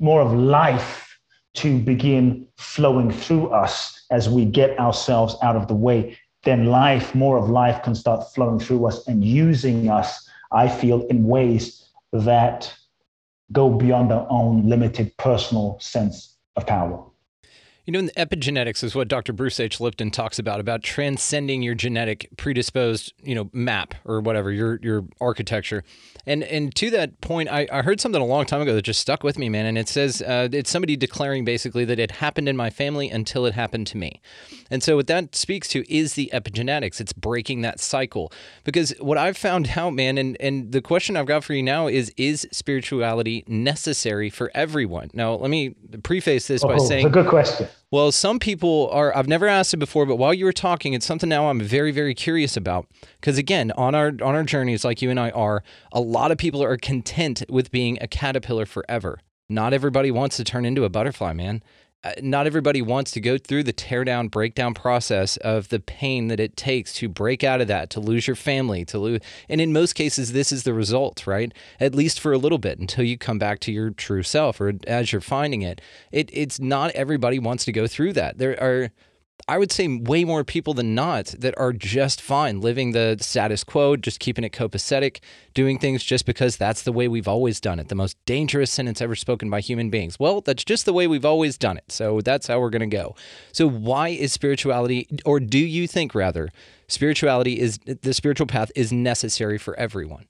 more of life to begin flowing through us as we get ourselves out of the way. Then life, more of life can start flowing through us and using us I feel, in ways that go beyond our own limited personal sense of power. You know, in the epigenetics is what Dr. Bruce H. Lipton talks about, about transcending your genetic predisposed, you know, map or whatever, your your architecture. And and to that point, I, I heard something a long time ago that just stuck with me, man. And it says uh, it's somebody declaring basically that it happened in my family until it happened to me. And so what that speaks to is the epigenetics. It's breaking that cycle. Because what I've found out, man, and, and the question I've got for you now is is spirituality necessary for everyone? Now, let me preface this oh, by saying it's a good question. Well, some people are, I've never asked it before, but while you were talking, it's something now I'm very, very curious about. Because again, on our on our journeys, like you and I are, a lot of people are content with being a caterpillar forever. Not everybody wants to turn into a butterfly, man. Uh, not everybody wants to go through the teardown breakdown process of the pain that it takes to break out of that to lose your family to lose and in most cases this is the result right? At least for a little bit until you come back to your true self or as you're finding it. It it's not everybody wants to go through that. There are I would say way more people than not that are just fine living the status quo, just keeping it copacetic, doing things just because that's the way we've always done it. The most dangerous sentence ever spoken by human beings. Well, that's just the way we've always done it. So that's how we're going to go. So, why is spirituality, or do you think rather, spirituality is the spiritual path is necessary for everyone?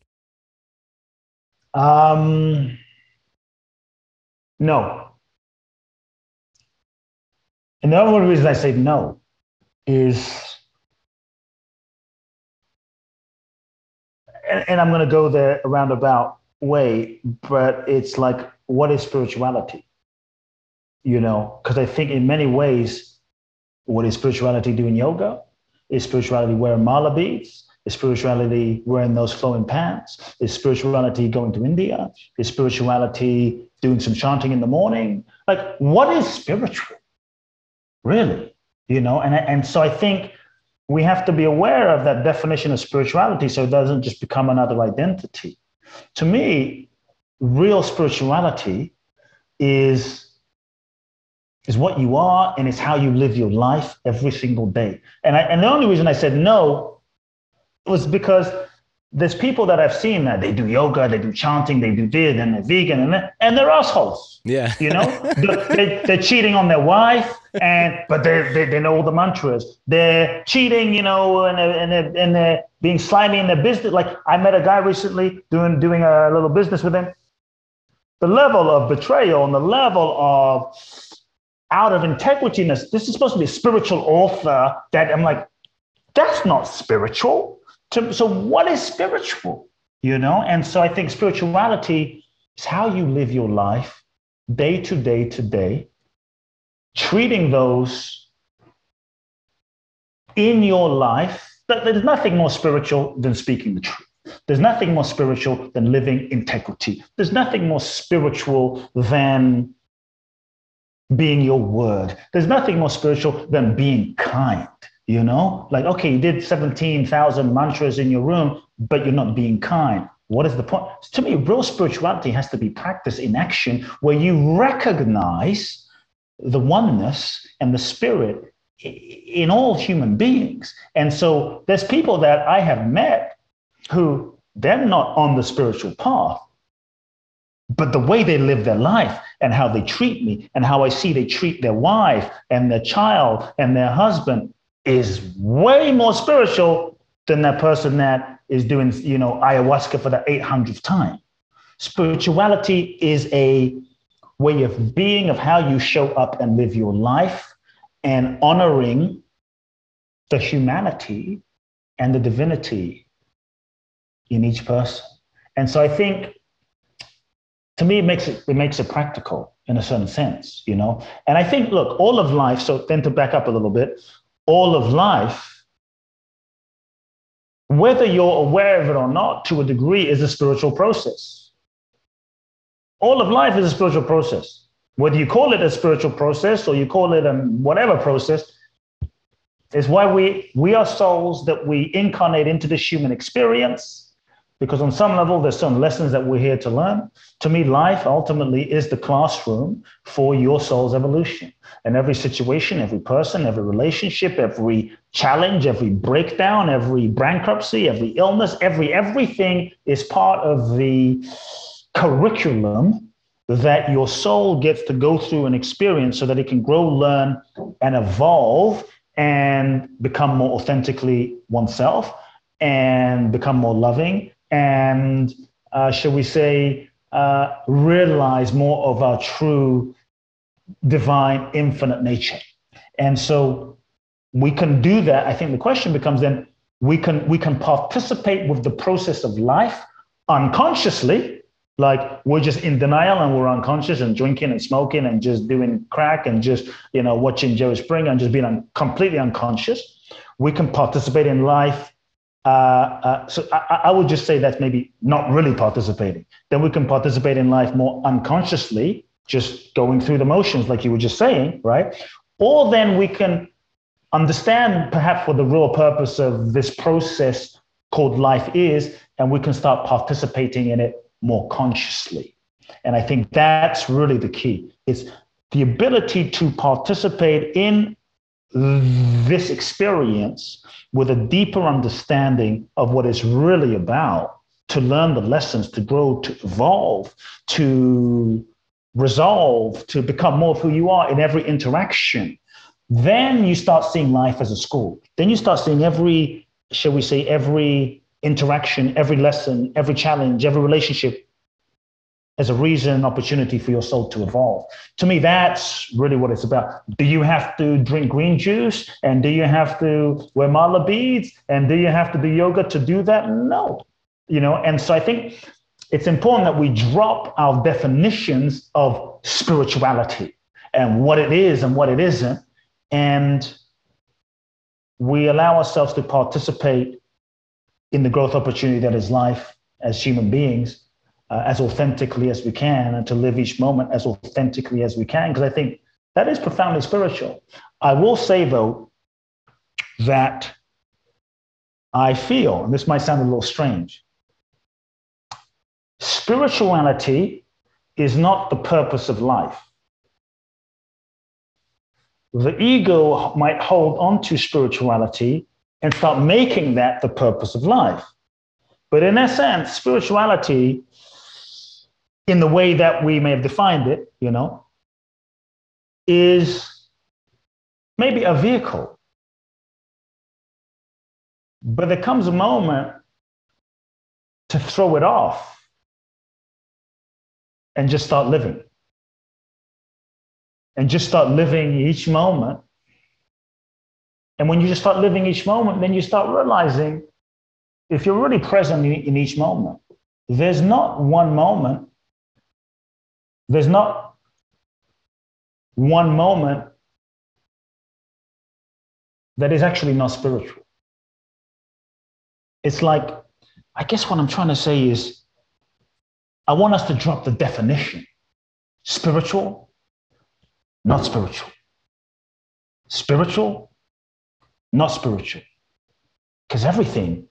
Um, no. And the only reason I say no is, and, and I'm going to go the roundabout way, but it's like, what is spirituality? You know, because I think in many ways, what is spirituality doing yoga? Is spirituality wearing mala beads? Is spirituality wearing those flowing pants? Is spirituality going to India? Is spirituality doing some chanting in the morning? Like, what is spiritual? Really? You know, and, and so I think we have to be aware of that definition of spirituality so it doesn't just become another identity. To me, real spirituality is is what you are and it's how you live your life every single day. And I, and the only reason I said no was because there's people that I've seen that they do yoga, they do chanting, they do this, and they're vegan, and, and they're assholes. Yeah. You know, they, they're cheating on their wife, and but they, they, they know all the mantras. They're cheating, you know, and they're, and, they're, and they're being slimy in their business. Like I met a guy recently doing, doing a little business with him. The level of betrayal and the level of out of integrityness, this is supposed to be a spiritual author that I'm like, that's not spiritual to, so what is spiritual? You know, and so I think spirituality is how you live your life day to day to day, treating those in your life. That there's nothing more spiritual than speaking the truth. There's nothing more spiritual than living integrity. There's nothing more spiritual than being your word. There's nothing more spiritual than being kind. You know, like, okay, you did 17,000 mantras in your room, but you're not being kind. What is the point? To me, real spirituality has to be practiced in action where you recognize the oneness and the spirit in all human beings. And so there's people that I have met who they're not on the spiritual path, but the way they live their life and how they treat me and how I see they treat their wife and their child and their husband is way more spiritual than that person that is doing, you know, ayahuasca for the 800th time. Spirituality is a way of being, of how you show up and live your life and honoring the humanity and the divinity in each person. And so I think to me it makes it it makes it practical in a certain sense, you know. And I think, look, all of life, so then to back up a little bit, all of life, whether you're aware of it or not, to a degree, is a spiritual process. All of life is a spiritual process. Whether you call it a spiritual process or you call it a whatever process, is why we we are souls that we incarnate into this human experience because on some level there's some lessons that we're here to learn. To me life ultimately is the classroom for your soul's evolution. And every situation every person every relationship every challenge every breakdown every bankruptcy every illness every everything is part of the curriculum that your soul gets to go through and experience so that it can grow learn and evolve and become more authentically oneself and become more loving and, uh, shall we say, uh, realize more of our true divine infinite nature. And so we can do that. I think the question becomes then we can we can participate with the process of life unconsciously, like we're just in denial and we're unconscious and drinking and smoking and just doing crack and just you know watching Jerry Springer and just being un- completely unconscious. We can participate in life uh, uh, so I, I, would just say that's maybe not really participating. Then we can participate in life more unconsciously, just going through the motions, like you were just saying, right? Or then we can understand perhaps what the real purpose of this process called life is, and we can start participating in it more consciously. And I think that's really the key. It's the ability to participate in this experience with a deeper understanding of what it's really about, to learn the lessons, to grow, to evolve, to resolve, to become more of who you are in every interaction, then you start seeing life as a school. Then you start seeing every shall we say, every interaction, every lesson, every challenge, every relationship as a reason and opportunity for your soul to evolve. To me, that's really what it's about. Do you have to drink green juice? And do you have to wear mala beads? And do you have to do yoga to do that? No. You know, and so I think it's important that we drop our definitions of spirituality and what it is and what it isn't. And we allow ourselves to participate in the growth opportunity that is life as human beings uh, as authentically as we can and to live each moment as authentically as we can because i think that is profoundly spiritual i will say though that i feel and this might sound a little strange spirituality is not the purpose of life the ego might hold on to spirituality and start making that the purpose of life. But in essence, spirituality, in the way that we may have defined it, you know, is maybe a vehicle. But there comes a moment to throw it off and just start living and just start living each moment. And when you just start living each moment, then you start realizing if you're really present in, in each moment, there's not one moment, there's not one moment that is actually not spiritual. It's like, I guess what I'm trying to say is, I want us to drop the definition spiritual not spiritual. Spiritual, not spiritual. Because everything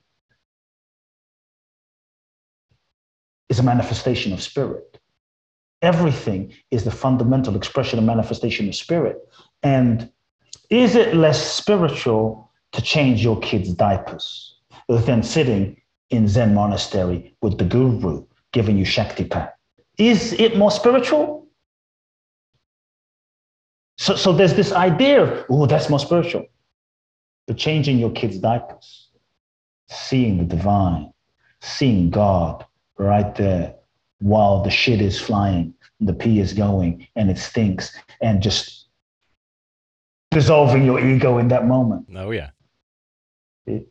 is a manifestation of spirit. Everything is the fundamental expression and manifestation of spirit. And is it less spiritual to change your kids' diapers than sitting in Zen monastery with the guru giving you Shaktipat? Is it more spiritual? So, so there's this idea of, oh, that's more spiritual. But changing your kids' diapers, seeing the divine, seeing God right there while the shit is flying, the pee is going, and it stinks, and just dissolving your ego in that moment. Oh, yeah. It,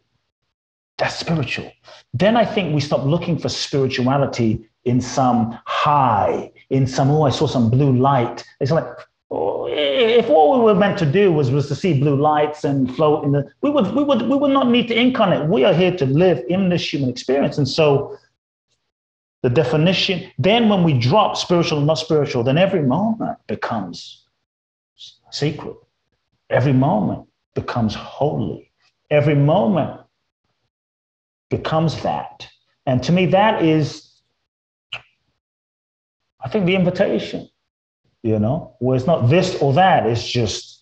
that's spiritual. Then I think we stop looking for spirituality in some high, in some, oh, I saw some blue light. It's like, oh, if what we were meant to do was, was to see blue lights and float in the, we would, we would, we would not need to incarnate. We are here to live in this human experience. And so the definition, then when we drop spiritual and not spiritual, then every moment becomes sacred. Every moment becomes holy. Every moment becomes that. And to me, that is, I think, the invitation you know, where it's not this or that. It's just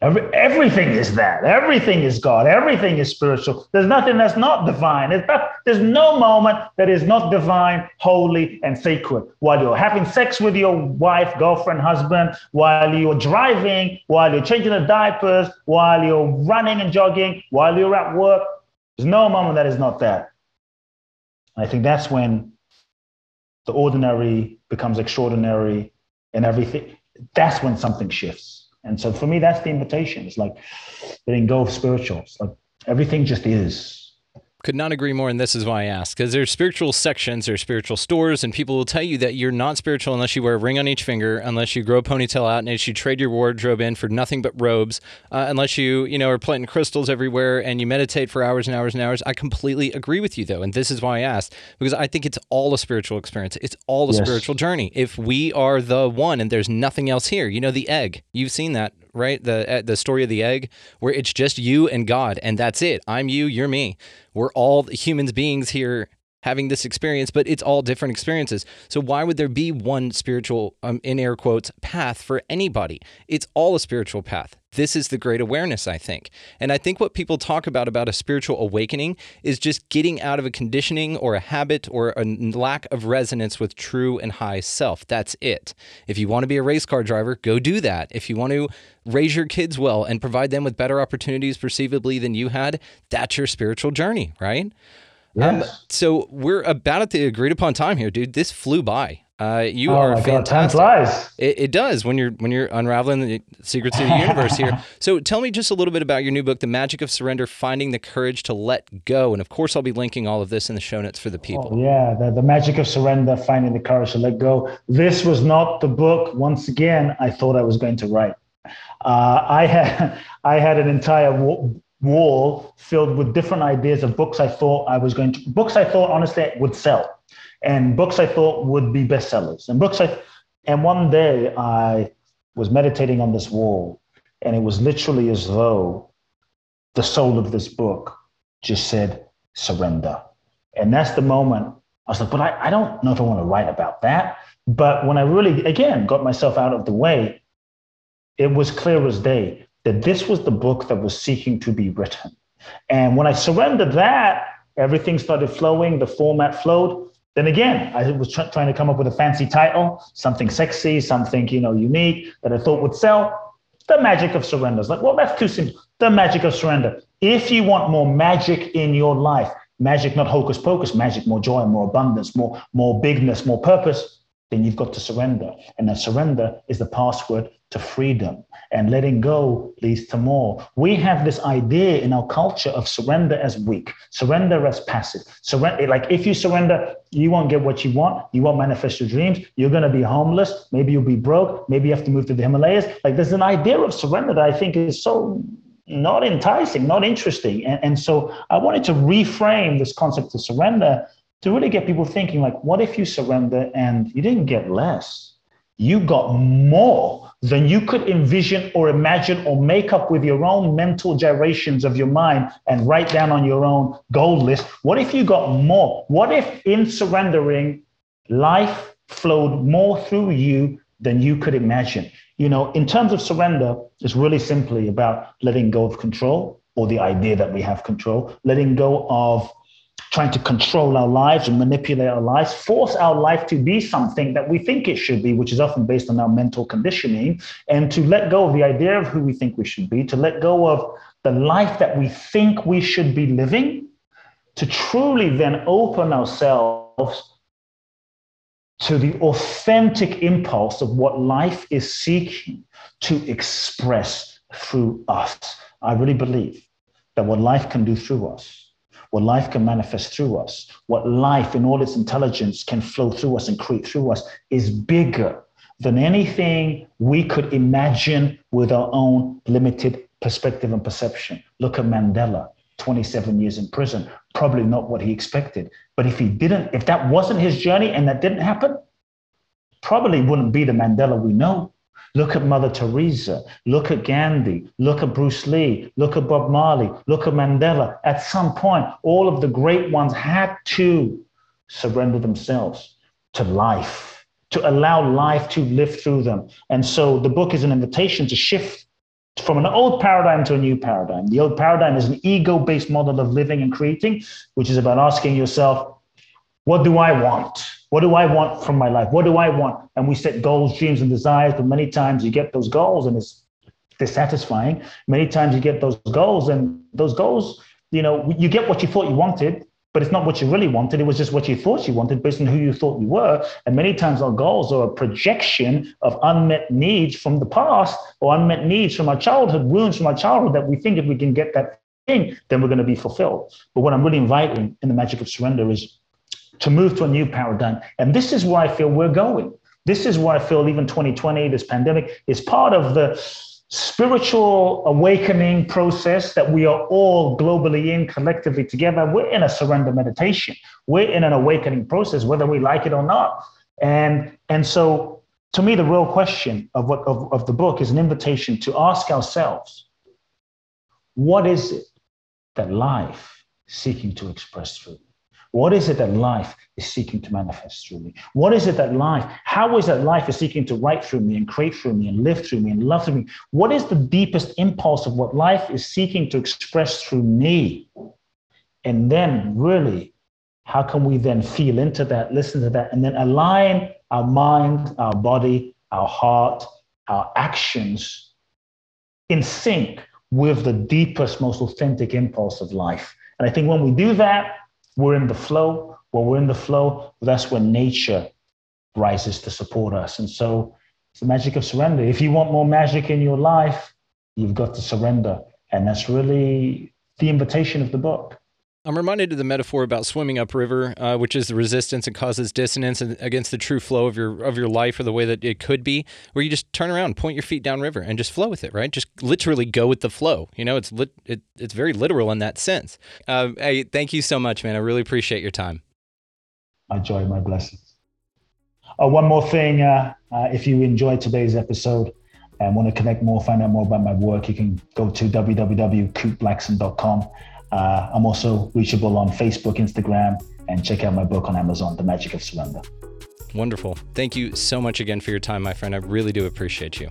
every, everything is that. Everything is God. Everything is spiritual. There's nothing that's not divine. Not, there's no moment that is not divine, holy, and sacred. While you're having sex with your wife, girlfriend, husband, while you're driving, while you're changing the diapers, while you're running and jogging, while you're at work, there's no moment that is not that. I think that's when the ordinary becomes extraordinary and everything, that's when something shifts. And so for me, that's the invitation. It's like letting go of spiritual. It's like everything just is. Could not agree more, and this is why I ask. Because there's spiritual sections, there's spiritual stores, and people will tell you that you're not spiritual unless you wear a ring on each finger, unless you grow a ponytail out, and unless you trade your wardrobe in for nothing but robes, uh, unless you, you know, are planting crystals everywhere and you meditate for hours and hours and hours. I completely agree with you, though, and this is why I asked because I think it's all a spiritual experience. It's all a yes. spiritual journey. If we are the one and there's nothing else here, you know, the egg. You've seen that right? The uh, the story of the egg, where it's just you and God, and that's it. I'm you, you're me. We're all humans beings here having this experience, but it's all different experiences. So why would there be one spiritual, um, in air quotes, path for anybody? It's all a spiritual path. This is the great awareness, I think. And I think what people talk about about a spiritual awakening is just getting out of a conditioning or a habit or a lack of resonance with true and high self. That's it. If you want to be a race car driver, go do that. If you want to raise your kids well and provide them with better opportunities perceivably than you had, that's your spiritual journey, right? Um, so we're about at the agreed upon time here, dude. This flew by. Uh, you oh are my God, time fantastic. flies. It, it does when you're when you're unraveling the secrets of the universe here. So tell me just a little bit about your new book, The Magic of Surrender: Finding the Courage to Let Go. And of course, I'll be linking all of this in the show notes for the people. Oh, yeah, the, the magic of surrender, finding the courage to let go. This was not the book. Once again, I thought I was going to write. Uh, I had I had an entire wall filled with different ideas of books I thought I was going to books I thought honestly would sell, and books I thought would be bestsellers, and books I. And one day I was meditating on this wall, and it was literally as though the soul of this book just said surrender. And that's the moment I was like, but I, I don't know if I want to write about that. But when I really, again, got myself out of the way, it was clear as day that this was the book that was seeking to be written. And when I surrendered that, everything started flowing, the format flowed. Then again, I was try- trying to come up with a fancy title, something sexy, something you know unique that I thought would sell. The magic of surrender. It's like, well, that's too simple. The magic of surrender. If you want more magic in your life, magic not hocus pocus, magic more joy, more abundance, more more bigness, more purpose, then you've got to surrender. And that surrender is the password to freedom. And letting go leads to more. We have this idea in our culture of surrender as weak, surrender as passive. Surrender, like if you surrender, you won't get what you want. You won't manifest your dreams. You're to be homeless. Maybe you'll be broke. Maybe you have to move to the Himalayas. Like there's an idea of surrender that I think is so not enticing, not interesting. And, and so I wanted to reframe this concept of surrender to really get people thinking like, what if you surrender and you didn't get less? You got more than you could envision or imagine or make up with your own mental gyrations of your mind and write down on your own goal list. What if you got more? What if in surrendering, life flowed more through you than you could imagine? You know, in terms of surrender, it's really simply about letting go of control or the idea that we have control, letting go of trying to control our lives and manipulate our lives, force our life to be something that we think it should be, which is often based on our mental conditioning, and to let go of the idea of who we think we should be, to let go of the life that we think we should be living, to truly then open ourselves to the authentic impulse of what life is seeking to express through us. I really believe that what life can do through us what life can manifest through us, what life in all its intelligence can flow through us and create through us is bigger than anything we could imagine with our own limited perspective and perception. Look at Mandela, 27 years in prison, probably not what he expected. But if he didn't, if that wasn't his journey and that didn't happen, probably wouldn't be the Mandela we know. Look at Mother Teresa. Look at Gandhi. Look at Bruce Lee. Look at Bob Marley. Look at Mandela. At some point, all of the great ones had to surrender themselves to life, to allow life to live through them. And so the book is an invitation to shift from an old paradigm to a new paradigm. The old paradigm is an ego based model of living and creating, which is about asking yourself, what do I want? What do I want from my life? What do I want? And we set goals, dreams, and desires, but many times you get those goals and it's dissatisfying. Many times you get those goals, and those goals, you know, you get what you thought you wanted, but it's not what you really wanted. It was just what you thought you wanted based on who you thought you were. And many times our goals are a projection of unmet needs from the past or unmet needs from our childhood, wounds from our childhood that we think if we can get that thing, then we're going to be fulfilled. But what I'm really inviting in the magic of surrender is to move to a new paradigm. And this is where I feel we're going. This is where I feel even 2020, this pandemic, is part of the spiritual awakening process that we are all globally in collectively together. We're in a surrender meditation. We're in an awakening process, whether we like it or not. And, and so to me, the real question of what of, of the book is an invitation to ask ourselves, what is it that life is seeking to express through? What is it that life is seeking to manifest through me? What is it that life, how is it life is seeking to write through me and create through me and live through me and love through me? What is the deepest impulse of what life is seeking to express through me? And then, really, how can we then feel into that, listen to that, and then align our mind, our body, our heart, our actions in sync with the deepest, most authentic impulse of life? And I think when we do that, we're in the flow. When we're in the flow, that's when nature rises to support us. And so it's the magic of surrender. If you want more magic in your life, you've got to surrender. And that's really the invitation of the book. I'm reminded of the metaphor about swimming upriver, uh, which is the resistance and causes dissonance against the true flow of your of your life or the way that it could be. Where you just turn around, point your feet downriver, and just flow with it. Right? Just literally go with the flow. You know, it's lit, it, it's very literal in that sense. Uh, hey, thank you so much, man. I really appreciate your time. My joy, my blessings. Oh, one more thing. Uh, uh if you enjoyed today's episode and want to connect more, find out more about my work, you can go to www.kuteblackson.com. Uh, I'm also reachable on Facebook, Instagram, and check out my book on Amazon, The Magic of Surrender. Wonderful. Thank you so much again for your time, my friend. I really do appreciate you.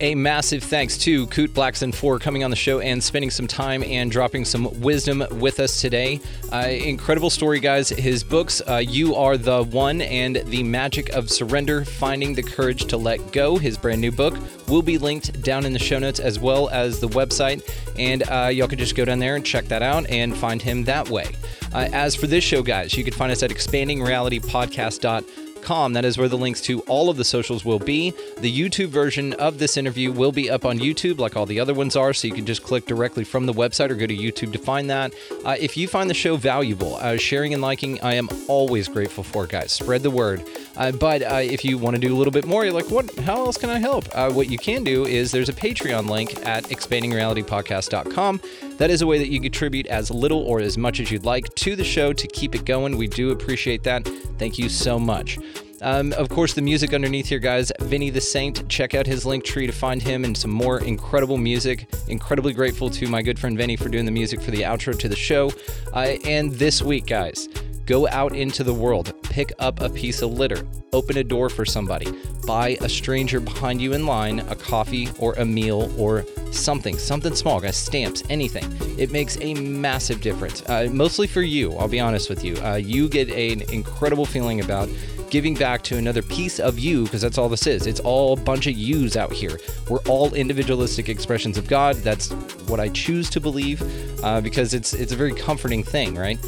A massive thanks to Kute Blackson for coming on the show and spending some time and dropping some wisdom with us today. Uh, incredible story, guys. His books, uh, You Are the One and The Magic of Surrender Finding the Courage to Let Go, his brand new book, will be linked down in the show notes as well as the website. And uh, y'all can just go down there and check that out and find him that way. Uh, as for this show, guys, you can find us at expandingrealitypodcast.com that is where the links to all of the socials will be. The YouTube version of this interview will be up on YouTube, like all the other ones are, so you can just click directly from the website or go to YouTube to find that. Uh, if you find the show valuable, uh, sharing and liking, I am always grateful for, guys. Spread the word. Uh, but uh, if you want to do a little bit more, you're like, what? How else can I help? Uh, what you can do is there's a Patreon link at expandingrealitypodcast.com. That is a way that you contribute as little or as much as you'd like to the show to keep it going. We do appreciate that. Thank you so much. Um, of course, the music underneath here, guys, Vinny the Saint. Check out his link tree to find him and some more incredible music. Incredibly grateful to my good friend Vinny for doing the music for the outro to the show. Uh, and this week, guys, Go out into the world, pick up a piece of litter, open a door for somebody, buy a stranger behind you in line a coffee or a meal or something, something small, guys, stamps, anything. It makes a massive difference. Uh, mostly for you, I'll be honest with you. Uh, you get an incredible feeling about giving back to another piece of you because that's all this is. It's all a bunch of yous out here. We're all individualistic expressions of God. That's what I choose to believe uh, because it's it's a very comforting thing, right?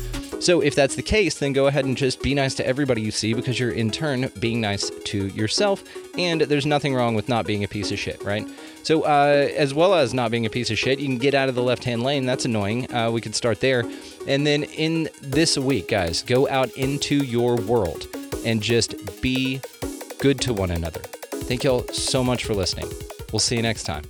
So, if that's the case, then go ahead and just be nice to everybody you see because you're in turn being nice to yourself. And there's nothing wrong with not being a piece of shit, right? So, uh, as well as not being a piece of shit, you can get out of the left hand lane. That's annoying. Uh, we could start there. And then in this week, guys, go out into your world and just be good to one another. Thank y'all so much for listening. We'll see you next time.